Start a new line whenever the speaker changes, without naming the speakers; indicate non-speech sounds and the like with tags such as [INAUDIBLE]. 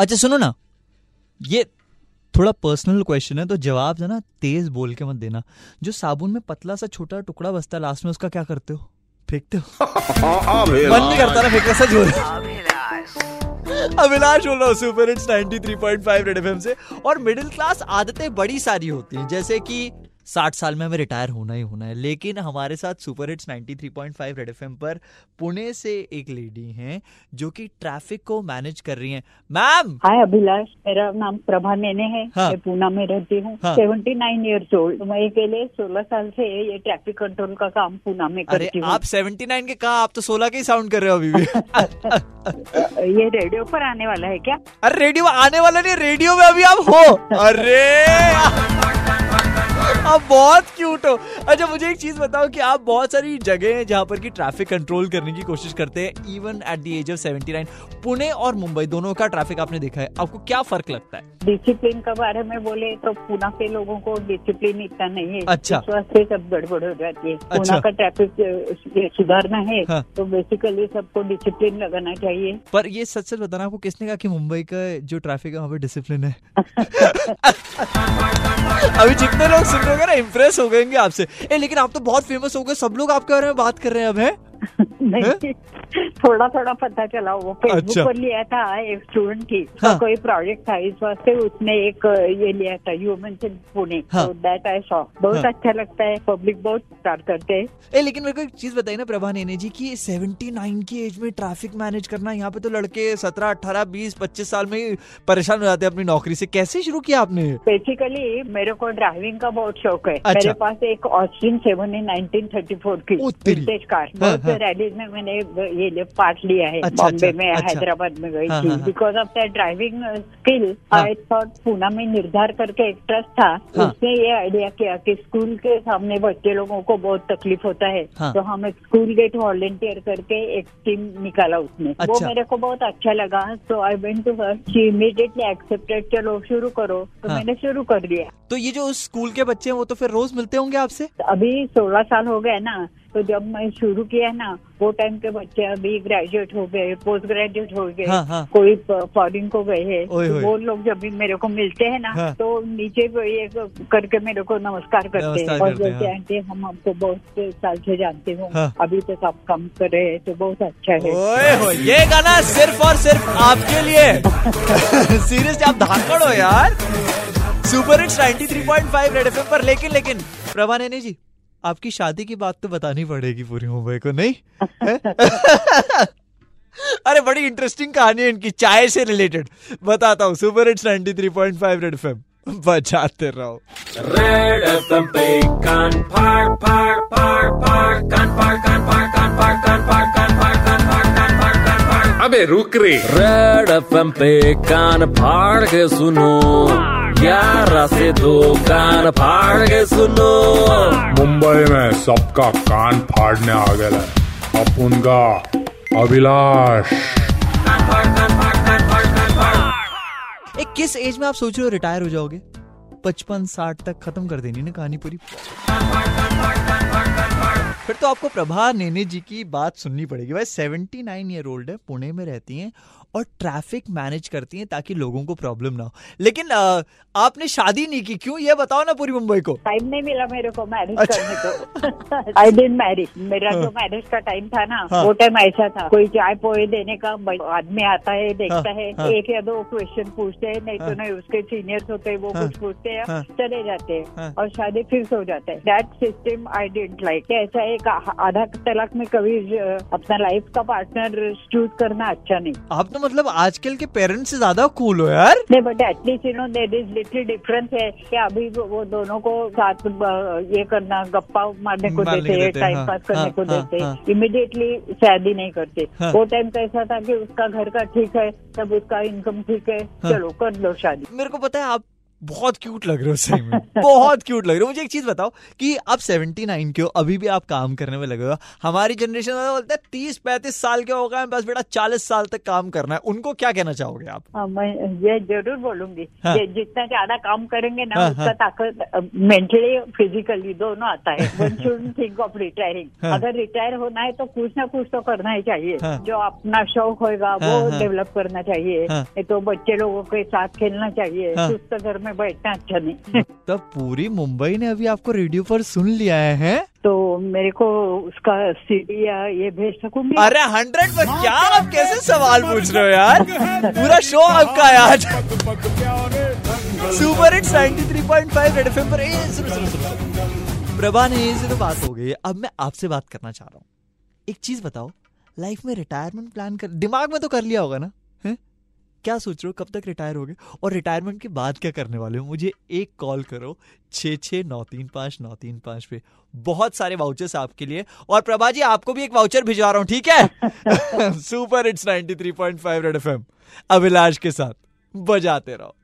अच्छा सुनो ना। ये थोड़ा पर्सनल क्वेश्चन है तो जवाब जो ना तेज बोल के मत देना। जो साबुन में पतला सा छोटा टुकड़ा बसता है लास्ट में उसका क्या करते हो? फेंकते हो? मन नहीं करता ना फेंकना सच बोल अभिलाष। बोल रहा हूँ सुपर हिट्स 93.5 रेड एफएम से। और मिडिल क्लास आदतें बड़ी सारी होती हैं जैसे कि साठ साल में हमें रिटायर होना ही होना है। लेकिन हमारे साथ सुपर हिट्स 93.5 रेड एफएम पर पुणे से एक लेडी हैं जो कि ट्रैफ़िक को मैनेज कर रही हैं। Ma'am
hi Abhilash. मेरा नाम प्रभा नेने है।
हाँ.
मैं पूना में रहती हूँ. सेवेंटी नाइन ईयर्स ओल्ड मैं अकेले सोलह साल से ये ट्रैफ़िक कंट्रोल का काम पूना में करती हूँ।
आप 79 के कहा? आप तो 16 के ही साउंड कर रहे हो अभी भी। [LAUGHS]
ये रेडियो पर आने वाला है क्या?
अरे रेडियो आने वाला नहीं रेडियो में अभी आप हो। अरे! आप बहुत क्यूट हो। अच्छा मुझे एक चीज़ बताओ कि आप बहुत सारी जगह हैं जहाँ पर की ट्रैफ़िक कंट्रोल करने की कोशिश करते हैं even at the age of 79 Pune और मुंबई दोनों का ट्रैफ़िक आपने देखा है। आपको क्या फ़र्क लगता है?
डिसिप्लिन के बारे में बोले तो पूना के लोगों को डिसिप्लिन इतना नहीं है।
अच्छा।
सब गड़बड़ हो जाती है।
अच्छा।
पूना का ट्रैफ़िक सुधारना है
हाँ।
तो बेसिकली सबको डिसिप्लिन लगाना चाहिए।
पर ये सच सच बताना आपको किसने कहा कि मुंबई का जो ट्रैफ़िक है वहाँ पे डिसिप्लिन है? [LAUGHS] अभी जितने लोग होंगे ना इम्प्रेस हो गएँगे आपसे। ए लेकिन आप तो बहुत फ़ेमस हो गए सब लोग आपके बारे में बात कर रहे हैं अब है? [LAUGHS]
नहीं। थोड़ा थोड़ा पता चला वो फेसबुक
अच्छा।
पर लिया था एक स्टूडेंट की
हाँ।
तो कोई प्रोजेक्ट था इस वास्ते उसने एक ये लिया था ह्यूमन से पुणे दैट आई सॉ बहुत
हाँ।
अच्छा लगता है. पब्लिक बहुत स्टार्ट करते हैं.
ए लेकिन मेरे को एक चीज़ बताइए ना प्रभा नेने जी की 79 की एज में ट्रैफ़िक मैनेज करना यहाँ पे तो लड़के 17 18 20 25 साल में परेशान हो जाते हैं अपनी नौकरी से। कैसे शुरू किया आपने?
बेसिकली मेरे को ड्राइविंग का बहुत शौक है.
अच्छा।
मेरे पास एक ऑस्टिन सेवन है नाइनटीन थर्टी फोर की। विंटेज कार
हाँ,
बहुत
हाँ।
रैलीज में मैंने ये पार्ट लिया है
अच्छा,
बॉम्बे
अच्छा,
में
अच्छा।
हैदराबाद में गई
हाँ,
थी। Because of that driving skill. I thought Poona में निर्धार करके एक ट्रस्ट था
हाँ।
उसने ये आइडिया किया कि स्कूल के सामने बच्चे लोगों को बहुत तकलीफ़ होता है
हाँ।
तो हम एक स्कूल गेट वॉलेंटियर करके एक टीम निकाला उसने वो
अच्छा।
मेरे को बहुत अच्छा लगा तो I went to her she immediately accepted चलो शुरू करो तो। मैंने शुरू कर दिया
तो ये जो स्कूल के बच्चे हैं वो तो फिर रोज मिलते होंगे आपसे
अभी सोलह साल हो गए ना तो जब मैं शुरू किया ना वो टाइम के बच्चे अभी ग्रेजुएट हो गए पोस्ट ग्रेजुएट हो गए
हाँ, हाँ।
कोई फॉरिन को गए हैं तो वो लोग जब भी मेरे को मिलते हैं ना
हाँ।
तो नीचे ये करके मेरे को नमस्कार करते हैं और
हैं,
बोलते
हाँ।
आंटी हम आपको बहुत साल से जानते हो
हाँ।
अभी तक आप काम कर रहे हैं तो बहुत अच्छा है
ओए हो ये गाना सिर्फ़ और सिर्फ़ आपके लिए [LAUGHS] सीरियसली आप धाकड़ हो यार सुपर हिट्स 93.5 रेड एफएम पर लेकिन लेकिन प्रभा नैनी जी आपकी शादी की बात तो बतानी पड़ेगी पूरी मुंबई को नहीं? [LAUGHS] अरे बड़ी इंटरेस्टिंग कहानी है इनकी चाय से रिलेटेड बताता हूँ सुपर हिट्स 93.5 रेड एफएम बजाते रहो।
Red FM पे कान फाड़ फाड़ फाड़ फाड़ कान फाड़ कान फाड़ कान फाड़ कान फाड़ कान फाड़ कान फाड़ कान फाड़ कान फाड़। अबे रुक रे। रेड एफएम पे कान फाड़ के सुनो। ग्यारह से दो कान फाड़ के सुनो।
मुंबई में सबका कान फाड़ने आ गया है। अब उनका अभिलाष।
एक किस एज में आप सोच रहे हो रिटायर हो जाओगे? पचपन साठ तक खत्म कर देनी ना कहानी पूरी। फिर तो आपको प्रभा नेने जी की बात सुननी पड़ेगी भाई 79 ईयर ओल्ड है पुणे में रहती हैं और ट्रैफ़िक मैनेज करती हैं ताकि लोगों को प्रॉब्लम ना हो लेकिन अ, आपने शादी नहीं की क्यों ये बताओ ना पूरी मुंबई को
टाइम नहीं मिला मेरे को मैरिज
अच्छा।
करने को आई डेंट मैरिज मेरा
हाँ।
जो मैरिज का टाइम था ना
हाँ।
वो टाइम ऐसा था कोई चाय पोए देने का आदमी आता है देखता
हाँ,
है
हाँ।
एक या दो क्वेश्चन पूछते हैं नहीं
हाँ।
तो नहीं उसके सीनियर्स होते हैं वो
हाँ,
कुछ पूछते हैं
हाँ।
चले जाते हैं
हाँ।
और शादी फिक्स हो जाता है that system I didn't like ऐसा एक आ- आधा तलाक में कभी अपना लाइफ का पार्टनर चूज़ करना अच्छा नहीं
आप तो मतलब आजकल के पेरेंट्स से ज़्यादा कूल हो यार
नहीं but at least you know there is little difference है कि अभी वो दोनों को साथ ये करना गप्पा मारने को देते हैं
हैं,
टाइम
हाँ,
पास करने
हाँ,
को
हाँ,
देते
हाँ।
इमिडिएटली शादी नहीं करते
हाँ।
वो टाइम कैसा था कि उसका घर का ठीक है तब उसका इनकम ठीक है
हाँ।
चलो कर लो शादी
मेरे को पता है आप बहुत क्यूट लग रहे हो सही में [LAUGHS] बहुत क्यूट लग रहे हो मुझे एक चीज़ बताओ कि आप 79 के हो अभी भी आप काम करने में लगे हो हमारी जनरेशन वाले बोलते हैं तीस पैंतीस साल के हो गए बस बेटा चालीस साल तक काम करना है उनको क्या कहना चाहोगे आप
हाँ, मैं ये ज़रूर बोलूँगी
हाँ।
जितना ज़्यादा काम करेंगे ना
हाँ,
उसका
हाँ।
ताकत मेंटली फिजिकली दोनों आता है थिंक ऑफ़ रिटायरिंग। अगर रिटायर होना है तो कुछ ना कुछ तो करना ही चाहिए
हाँ।
जो अपना शौक होगा वो। डेवलप करना चाहिए। तो बच्चे लोगों के साथ खेलना चाहिए। सुस्त घर में बैठना अच्छा नहीं। [LAUGHS]
तब पूरी मुंबई ने अभी आपको रेडियो पर सुन लिया है
तो मेरे को उसका सीडी या ये भेज सकूँगी?
अरे हंड्रेड पर क्या आप कैसे सवाल पूछ रहे हो यार? पूरा शो आपका है आज सुपर हिट 93.5 रेड एफएम पर ए, सुनो, सुनो, सुनो, सुनो। प्रभा ने ये तो बात हो गई अब मैं आपसे बात करना चाह रहा हूँ। एक चीज़ बताओ लाइफ में रिटायरमेंट प्लान कर दिमाग में तो कर लिया होगा ना हैं? क्या सोच रहे हो? कब तक रिटायर हो गए और रिटायरमेंट के बाद क्या करने वाले हो? मुझे एक कॉल करो छः छः नौ तीन पाँच नौ तीन पाँच पे। बहुत सारे वाउचर्स आपके लिए। और प्रभा जी आपको भी एक वाउचर भिजवा रहा हूँ ठीक है? Super hits 93.5 red FM Abhilash के साथ बजाते रहो।